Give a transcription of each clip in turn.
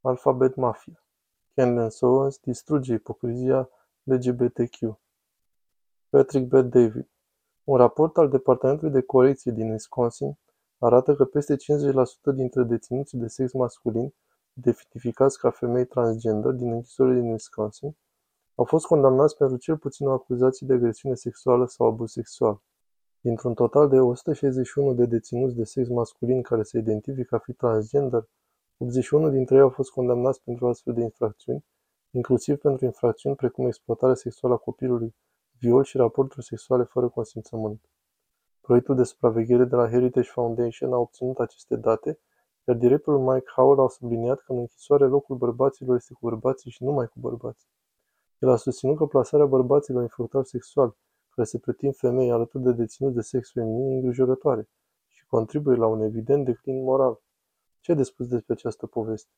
Alphabet Mafia. Candace Owens distruge ipocrizia LGBTQ. Patrick Bet David. Un raport al Departamentului de Corecție din Wisconsin arată că peste 50% dintre deținuții de sex masculin, identificați ca femei transgender din închisorile din Wisconsin, au fost condamnați pentru cel puțin o acuzație de agresiune sexuală sau abuz sexual. Dintr-un total de 161 de deținuți de sex masculin care se identifică a fi transgender, 81 dintre ei au fost condamnați pentru astfel de infracțiuni, inclusiv pentru infracțiuni precum exploatarea sexuală a copilului, viol și raporturi sexuale fără consimțământ. Proiectul de supraveghere de la Heritage Foundation a obținut aceste date, iar directorul Mike Howell a subliniat că în închisoare locul bărbaților este cu bărbații și numai cu bărbații. El a susținut că plasarea bărbaților infractori sexual, care se pretind femei alături de deținuți de sex feminin, îngrijorătoare și contribuie la un evident declin moral. Ce de spus despre această poveste?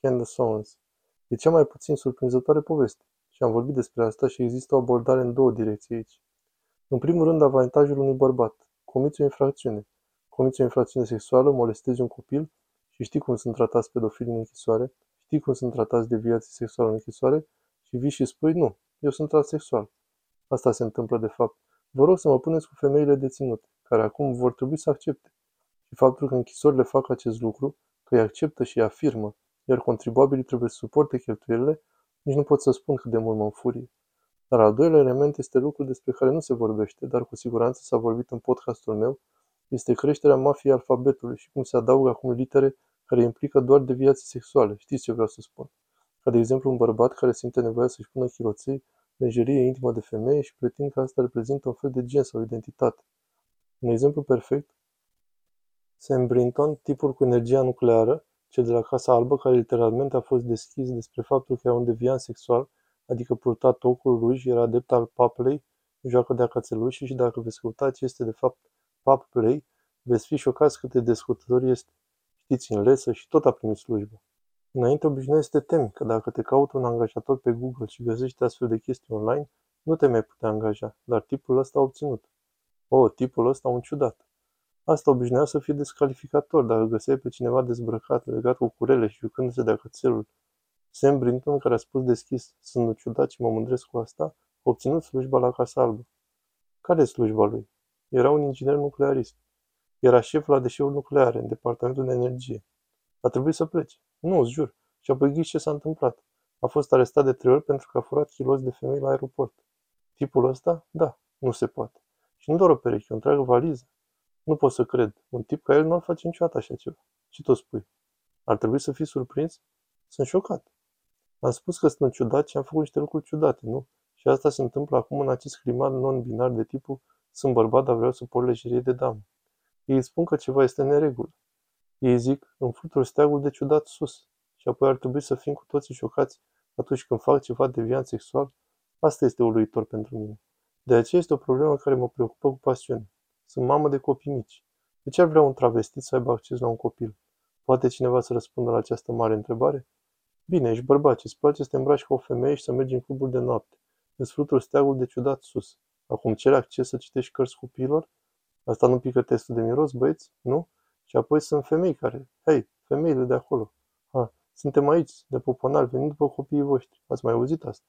Candace Owens. E cea mai puțin surprinzătoare poveste. Și am vorbit despre asta și există o abordare în două direcții aici. În primul rând, avantajul unui bărbat. Comiți o infracțiune. Comiți o infracțiune sexuală, molestezi un copil și știi cum sunt tratați pedofili în închisoare, știi cum sunt tratați de viață sexuală în închisoare și vii și spui, nu, eu sunt transexual. Asta se întâmplă de fapt. Vă rog să mă puneți cu femeile deținute, care acum vor trebui să accepte. Și faptul că închisorile fac acest lucru, că îi acceptă și îi afirmă, iar contribuabilii trebuie să suporte cheltuielile, nici nu pot să spun cât de mult mă înfurie. Dar al doilea element este lucru despre care nu se vorbește, dar cu siguranță s-a vorbit în podcastul meu, este creșterea mafiei alfabetului și cum se adaugă acum litere care implică doar deviații sexuale. Știți ce vreau să spun? Ca de exemplu un bărbat care simte nevoia să-și pună chiroței, lejerie intimă de femeie și pretind că asta reprezintă un fel de gen sau identitate. Un exemplu perfect Sam Brinton, tipul cu energia nucleară, cel de la Casa Albă, care literalmente a fost deschis despre faptul că era un deviant sexual, adică purta tocul ruj, era adept al pub play, joacă de cațeluși și dacă veți căuta ce este de fapt pub play, veți fi șocați cât de descurtător este. Știți în lesă și tot a primit slujbă. Înainte obișnuiești să te temi că dacă te caută un angajator pe Google și găsești astfel de chestii online, nu te mai putea angaja, dar tipul ăsta a obținut. O, tipul ăsta un ciudat. Asta obișnuia să fie descalificator dacă găseai pe cineva dezbrăcat, legat cu curele și jucându-se de cățelul. Sam Brinton, care a spus deschis, sunt ciudat și mă mândresc cu asta, a obținut slujba la Casa Albă. Care e slujba lui? Era un inginer nuclearist. Era șef la deșeuri nucleare, în departamentul de energie. A trebuit să plece. Nu, îți jur. Și apoi ghiși ce s-a întâmplat. A fost arestat de trei ori pentru că a furat kilos de femei la aeroport. Tipul ăsta? Da, nu se poate. Și nu doar o pereche, o întreagă valiză. Nu pot să cred. Un tip ca el nu ar face niciodată așa ceva. Ce tot spui? Ar trebui să fii surprins? Sunt șocat. Am spus că sunt ciudat și am făcut niște lucruri ciudate, nu? Și asta se întâmplă acum în acest climat non-binar de tipul sunt bărbat, dar vreau să por lejerie de damă. Ei spun că ceva este în neregulă. Ei zic, îmi flutură steagul de ciudat sus. Și apoi ar trebui să fim cu toții șocați atunci când fac ceva deviant sexual. Asta este uluitor pentru mine. De aceea este o problemă care mă preocupă cu pasiune. Sunt mamă de copii mici. De ce ar vrea un travestit să aibă acces la un copil? Poate cineva să răspundă la această mare întrebare? Bine, ești bărbat și îți place să te îmbraci ca o femeie și să mergi în clubul de noapte. Îți fluturi steagul de ciudat sus. Acum cere acces să citești cărți copiilor? Asta nu pică testul de miros, băieți? Nu? Și apoi sunt femei care, hei, femeile de acolo. Ha, suntem aici, de poponal, venind după copiii voștri. Ați mai auzit asta?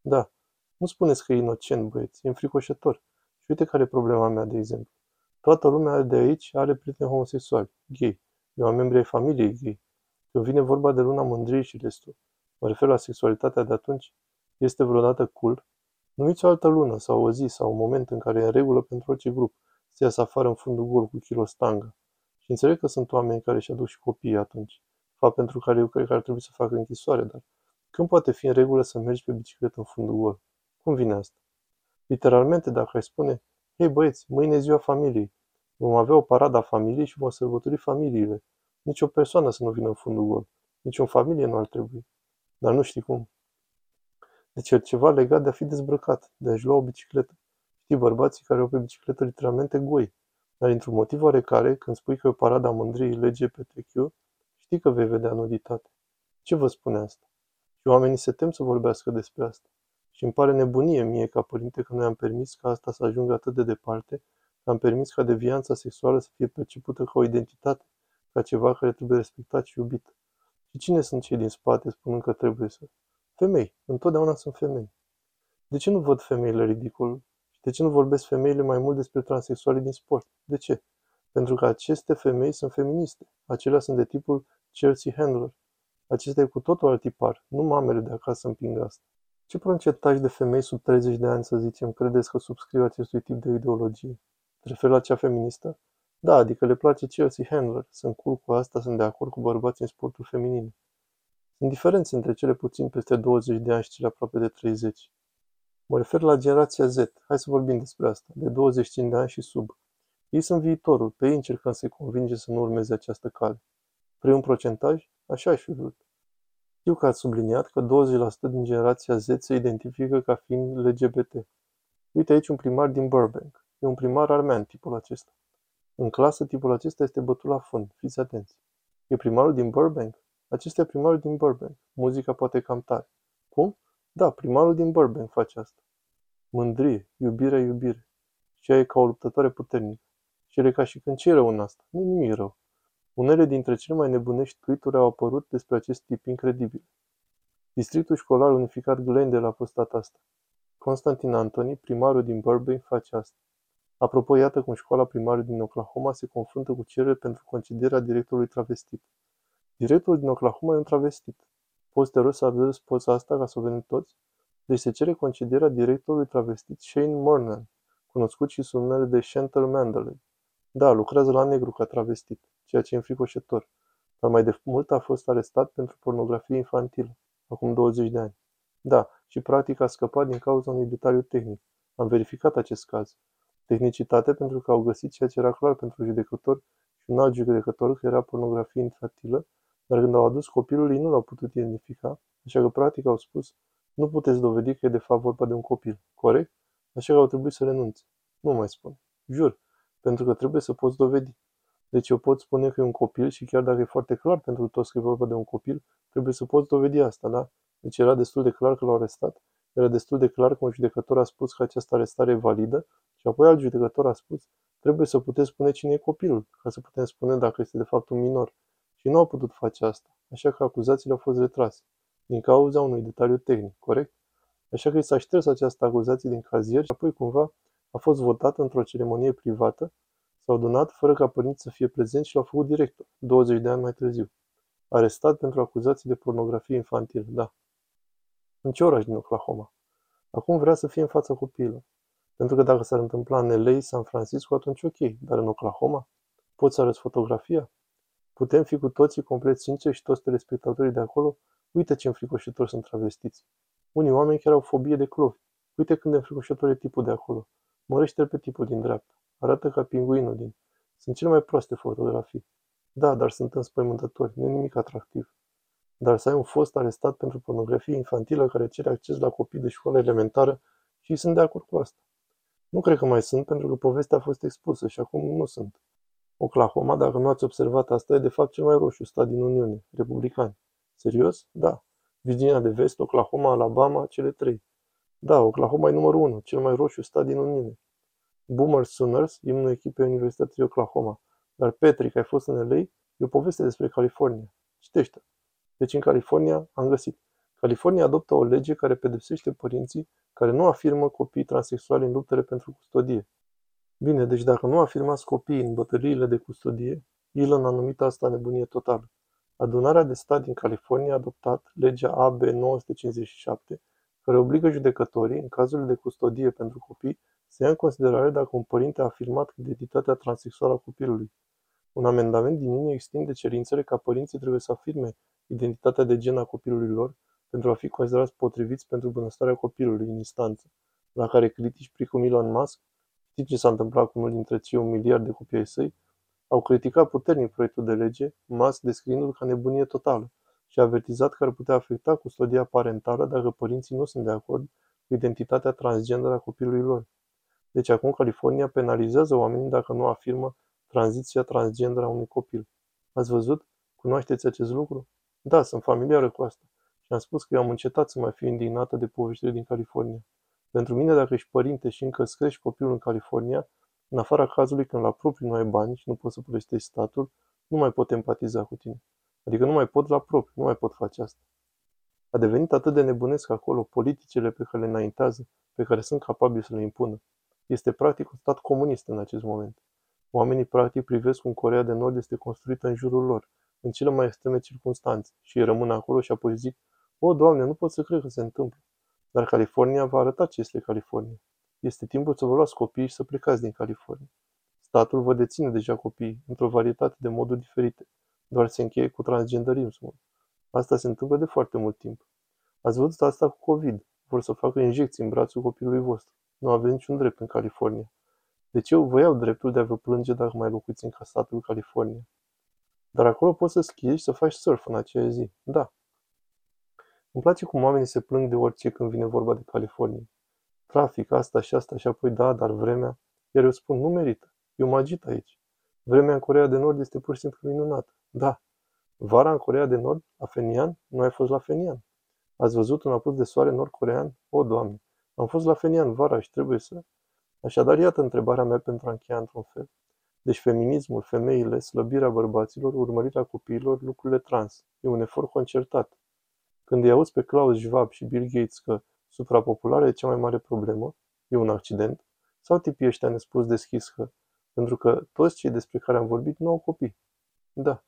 Da. Nu spuneți că e inocent, băieți, e înfricoșător. Și uite care e problema mea, de exemplu. Toată lumea de aici are prieteni homosexuali, gay. Eu am membri ai familiei gay. Când vine vorba de luna mândriei și restul, mă refer la sexualitatea de atunci, este vreodată cool? Numiți o altă lună sau o zi sau un moment în care e în regulă pentru orice grup să iasă afară în fundul gol cu kilo stangă. Și înțeleg că sunt oameni care și aduc și copiii atunci, fapt pentru care eu cred că ar trebui să facă închisoare, dar când poate fi în regulă să mergi pe bicicletă în fundul gol? Cum vine asta? Literalmente, dacă ai spune, hei băieți, mâine e ziua familiei, vom avea o paradă a familiei și vom sărbători familiile. Nici o persoană să nu vină în fundul gol. Nici o familie nu ar trebui. Dar nu știi cum. Deci e ceva legat de a fi dezbrăcat, de a-și lua o bicicletă. Știi bărbații care au pe bicicletă literalmente goi. Dar într-un motiv oarecare, când spui că e o parada mândriei LGBTQ, știi că vei vedea nuditate. Ce vă spune asta? Și oamenii se tem să vorbească despre asta. Și îmi pare nebunie mie ca părinte că noi am permis ca asta să ajungă atât de departe, că am permis ca devianța sexuală să fie percepută ca o identitate, ca ceva care trebuie respectat și iubit. Și cine sunt cei din spate spunând că trebuie să? Femei. Întotdeauna sunt femei. De ce nu văd femeile ridicol? Și de ce nu vorbesc femeile mai mult despre transexualii din sport? De ce? Pentru că aceste femei sunt feministe. Acelea sunt de tipul Chelsea Handler. Acestea e cu totul alt tipar. Nu mamele de acasă împing asta. Ce procentaj de femei sub 30 de ani, să zicem, credeți că subscriu acestui tip de ideologie? Te referi la cea feministă? Da, adică le place Chelsea Handler. Sunt cool cu asta, sunt de acord cu bărbații în sportul feminin. Sunt diferențe între cele puțin peste 20 de ani și cele aproape de 30. Mă refer la generația Z. Hai să vorbim despre asta. De 25 de ani și sub. Ei sunt viitorul. Pe ei încercăm să-i convinge să nu urmeze această cale. Vrei un procentaj? Așa aș fi vrut. Știu că ați subliniat că 20% din generația Z se identifică ca fiind LGBT. Uite aici un primar din Burbank. E un primar armean tipul acesta. În clasă tipul acesta este bătut la fund. Fiți atenți. E primarul din Burbank? Acesta e primarul din Burbank. Muzica poate cam tare. Cum? Da, primarul din Burbank face asta. Mândrie, iubire, iubire. Și ea e ca o luptătoare puternică. Și el e ca și când ce rău în asta? Nu nimic rău. Unele dintre cele mai nebunești tweet-uri au apărut despre acest tip incredibil. Districtul școlar unificat Glendale a postat asta. Constantin Anthony, primarul din Burbank, face asta. Apropo, iată cum școala primară din Oklahoma se confruntă cu cerere pentru concedierea directorului travestit. Directorul din Oklahoma e un travestit. Poți te rog să arăți poza asta ca să o vedem toți? Deci se cere concedierea directorului travestit Shane Mornan, cunoscut și sub numele de Chantal Mandalay. Da, lucrează la negru ca travestit, ceea ce e înfricoșător. Dar mai de mult a fost arestat pentru pornografie infantilă, acum 20 de ani. Da, și practic a scăpat din cauza unui detaliu tehnic. Am verificat acest caz. Tehnicitate pentru că au găsit ceea ce era clar pentru judecător și un alt judecător că era pornografie infantilă, dar când au adus copilul ei nu l-au putut identifica, așa că practic au spus nu puteți dovedi că e de fapt vorba de un copil, corect? Așa că au trebuit să renunțe. Nu mai spun. Jur. Pentru că trebuie să poți dovedi. Deci eu pot spune că e un copil și chiar dacă e foarte clar pentru toți că e vorba de un copil, trebuie să poți dovedi asta, da? Deci era destul de clar că l-au arestat, era destul de clar că un judecător a spus că această arestare e validă și apoi alt judecător a spus trebuie să puteți spune cine e copilul, ca să putem spune dacă este de fapt un minor. Și nu au putut face asta, așa că acuzațiile au fost retrase, din cauza unui detaliu tehnic, corect? Așa că i s-a șters această acuzație din cazier și apoi cumva a fost votat într-o ceremonie privată, s-au donat fără ca părinții să fie prezenți și l-au făcut director, 20 de ani mai târziu. Arestat pentru acuzații de pornografie infantilă, da. În ce oraș din Oklahoma? Acum vrea să fie în fața copiilor. Pentru că dacă s-ar întâmpla în LA, San Francisco, atunci ok, dar în Oklahoma? Poți să arăți fotografia? Putem fi cu toții complet sinceri și toți telespectatorii de acolo? Uite ce înfricoșitori sunt travestiți. Unii oameni chiar au fobie de clovi. Uite când de înfricoșător e tipul de acolo. Mărește-l pe tipul din dreapta. Arată ca pinguinul din. Sunt cele mai proaste fotografii. Da, dar sunt înspăimântători, nu nimic atractiv. Dar să ai un fost arestat pentru pornografie infantilă care cere acces la copii de școală elementară și sunt de acord cu asta. Nu cred că mai sunt pentru că povestea a fost expusă și acum nu sunt. Oklahoma, dacă nu ați observat asta, e de fapt cel mai roșu stat din Uniune, republican. Serios? Da. Virginia de Vest, Oklahoma, Alabama, cele trei. Da, Oklahoma e numărul 1, cel mai roșu stat din Uniune. Boomer Sooners, imnul echipei Universității Oklahoma. Dar Patrick, ai fost în LA? E o poveste despre California. Citește. Deci în California am găsit. California adoptă o lege care pedepsește părinții care nu afirmă copii transexuali în luptele pentru custodie. Bine, deci dacă nu afirmați copiii în bătăliile de custodie, Elon a numit asta nebunie totală. Adunarea de stat din California a adoptat legea AB 957, care obligă judecătorii, în cazurile de custodie pentru copii, să ia în considerare dacă un părinte a afirmat identitatea transexuală a copilului. Un amendament din linie extinde cerințele ca părinții trebuie să afirme identitatea de gen a copilului lor pentru a fi considerați potriviți pentru bunăstarea copilului în instanță, la care critici precum Elon Musk, știți ce s-a întâmplat cu unul dintre cei un miliard de copii ai săi, au criticat puternic proiectul de lege, Musk descriindu-l ca nebunie totală și a avertizat că ar putea afecta custodia parentală dacă părinții nu sunt de acord cu identitatea transgender a copilului lor. Deci acum California penalizează oamenii dacă nu afirmă tranziția transgender a unui copil. Ați văzut? Cunoașteți acest lucru? Da, sunt familiară cu asta. Și am spus că eu am încetat să mai fiu indignată de poveștile din California. Pentru mine, dacă ești părinte și încă îți crești copilul în California, în afara cazului când la propriu nu ai bani și nu poți să plătești statul, nu mai pot empatiza cu tine. Adică nu mai pot la propriu, nu mai pot face asta. A devenit atât de nebunesc acolo politicele pe care le înaintează, pe care sunt capabili să le impună. Este practic un stat comunist în acest moment. Oamenii practic privesc cum Corea de Nord este construită în jurul lor, în cele mai extreme circunstanțe, și ei rămân acolo și apoi zic, o, Doamne, nu pot să cred că se întâmplă. Dar California va arăta ce este California. Este timpul să vă luați copiii și să plecați din California. Statul vă deține deja copiii, într-o varietate de moduri diferite, doar se încheie cu transgenderismul. Asta se întâmplă de foarte mult timp. Ați văzut asta cu COVID. Vor să facă injecții în brațul copilului vostru. Nu aveți niciun drept în California. Deci eu vă iau dreptul de a vă plânge dacă mai locuiți în statul California. Dar acolo poți să schiezi și să faci surf în aceea zi. Da. Îmi place cum oamenii se plâng de orice când vine vorba de California. Trafic, asta și asta și apoi da, dar vremea. Iar eu spun, nu merită. Eu mă agit aici. Vremea în Corea de Nord este pur și simplu minunată. Da. Vara în Corea de Nord, la Fenian, nu ai fost la Fenian. Ați văzut un apus de soare nord-corean? O, Doamne! Am fost la Fenian vara și trebuie să... Așadar, iată întrebarea mea pentru a încheia într-un fel. Deci feminismul, femeile, slăbirea bărbaților, urmărirea copiilor, lucrurile trans. E un efort concertat. Când îi auzi pe Klaus Schwab și Bill Gates că suprapopularea e cea mai mare problemă, e un accident, sau tipii ăștia ne spus deschis că, pentru că toți cei despre care am vorbit nu au copii. Da.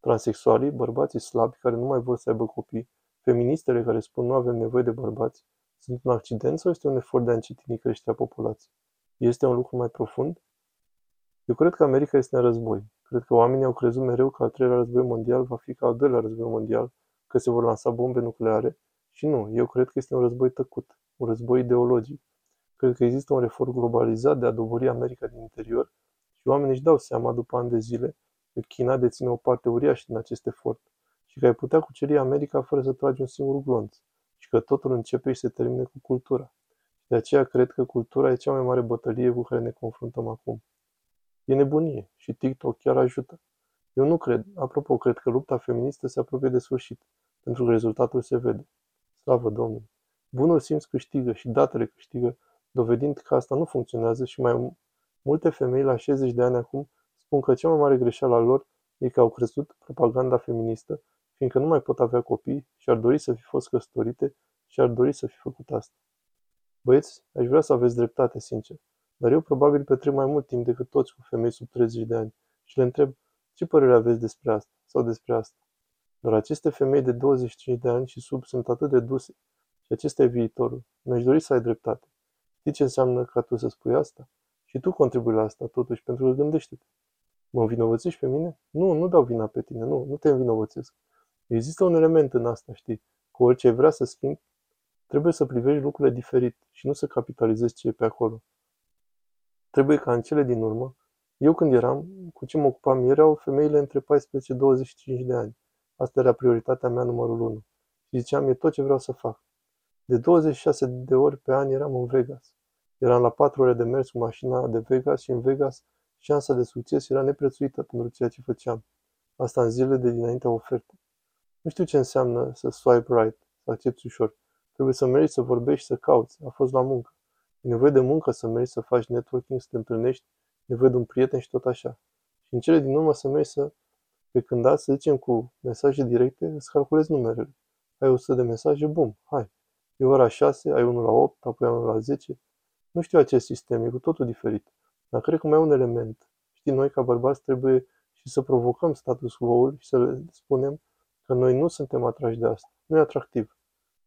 Transexualii, bărbații slabi care nu mai vor să aibă copii, feministele care spun nu avem nevoie de bărbați, sunt un accident sau este un efort de a încetini creșterea populației? Este un lucru mai profund? Eu cred că America este în război. Cred că oamenii au crezut mereu că al treilea război mondial va fi ca al doilea război mondial, că se vor lansa bombe nucleare. Și nu, eu cred că este un război tăcut, un război ideologic. Cred că există un efort globalizat de a dobori America din interior și oamenii își dau seama după ani de zile că China deține o parte uriașă din acest efort și că ai putea cuceri America fără să tragi un singur glonț și că totul începe și se termine cu cultura. De aceea cred că cultura e cea mai mare bătălie cu care ne confruntăm acum. E nebunie și TikTok chiar ajută. Eu nu cred, apropo, cred că lupta feministă se apropie de sfârșit, pentru că rezultatul se vede. Slavă Domnului! Bunul simț câștigă și datele câștigă, dovedind că asta nu funcționează și mai multe femei la 60 de ani acum spun că cea mai mare greșeală a lor e că au crezut propaganda feministă, fiindcă nu mai pot avea copii și ar dori să fi fost căsătorite și ar dori să fi făcut asta. Băieți, aș vrea să aveți dreptate, sincer, dar eu probabil petrec mai mult timp decât toți cu femei sub 30 de ani și le întreb ce părere aveți despre asta sau despre asta. Dar aceste femei de 25 de ani și sub sunt atât de duse și acesta e viitorul. Mi-aș dori să ai dreptate. Știi ce înseamnă ca tu să spui asta? Și tu contribui la asta, totuși, pentru că gândește-te. Mă învinovățești pe mine? Nu, nu dau vina pe tine, nu, nu te învinovățesc. Există un element în asta, știi? Cu orice vrea să schimbi, trebuie să privești lucrurile diferit și nu să capitalizezi ce e pe acolo. Trebuie ca în cele din urmă, eu când eram, cu ce mă ocupam, erau femeile între 14-25 de ani. Asta era prioritatea mea numărul 1. Și ziceam, e tot ce vreau să fac. De 26 de ori pe an eram în Vegas. Eram la 4 ore de mers cu mașina de Vegas și în Vegas șansa de succes era neprețuită pentru ceea ce făceam. Asta în zilele de dinaintea ofertei. Nu știu ce înseamnă să swipe right, să accepti ușor. Trebuie să mergi să vorbești, să cauți. A fost la muncă. E nevoie de muncă să mergi să faci networking, să te întâlnești, e nevoie de un prieten și tot așa. Și în cele din urmă să mergi să, pe când dați, să zicem, cu mesaje directe, îți calculezi numerele. Ai 100 de mesaje, bum, hai. E ora 6, ai unul la 8, apoi ai unul la 10. Nu știu acest sistem, e cu totul diferit. Dar cred că mai e un element. Știi, noi ca bărbați trebuie și să provocăm status quo-ul și să le spunem că noi nu suntem atrași de asta. Nu e atractiv.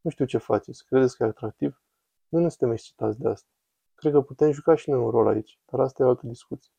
Nu știu ce faceți. Credeți că e atractiv? Nu ne suntem excitați de asta. Cred că putem juca și noi un rol aici, dar asta e o altă discuție.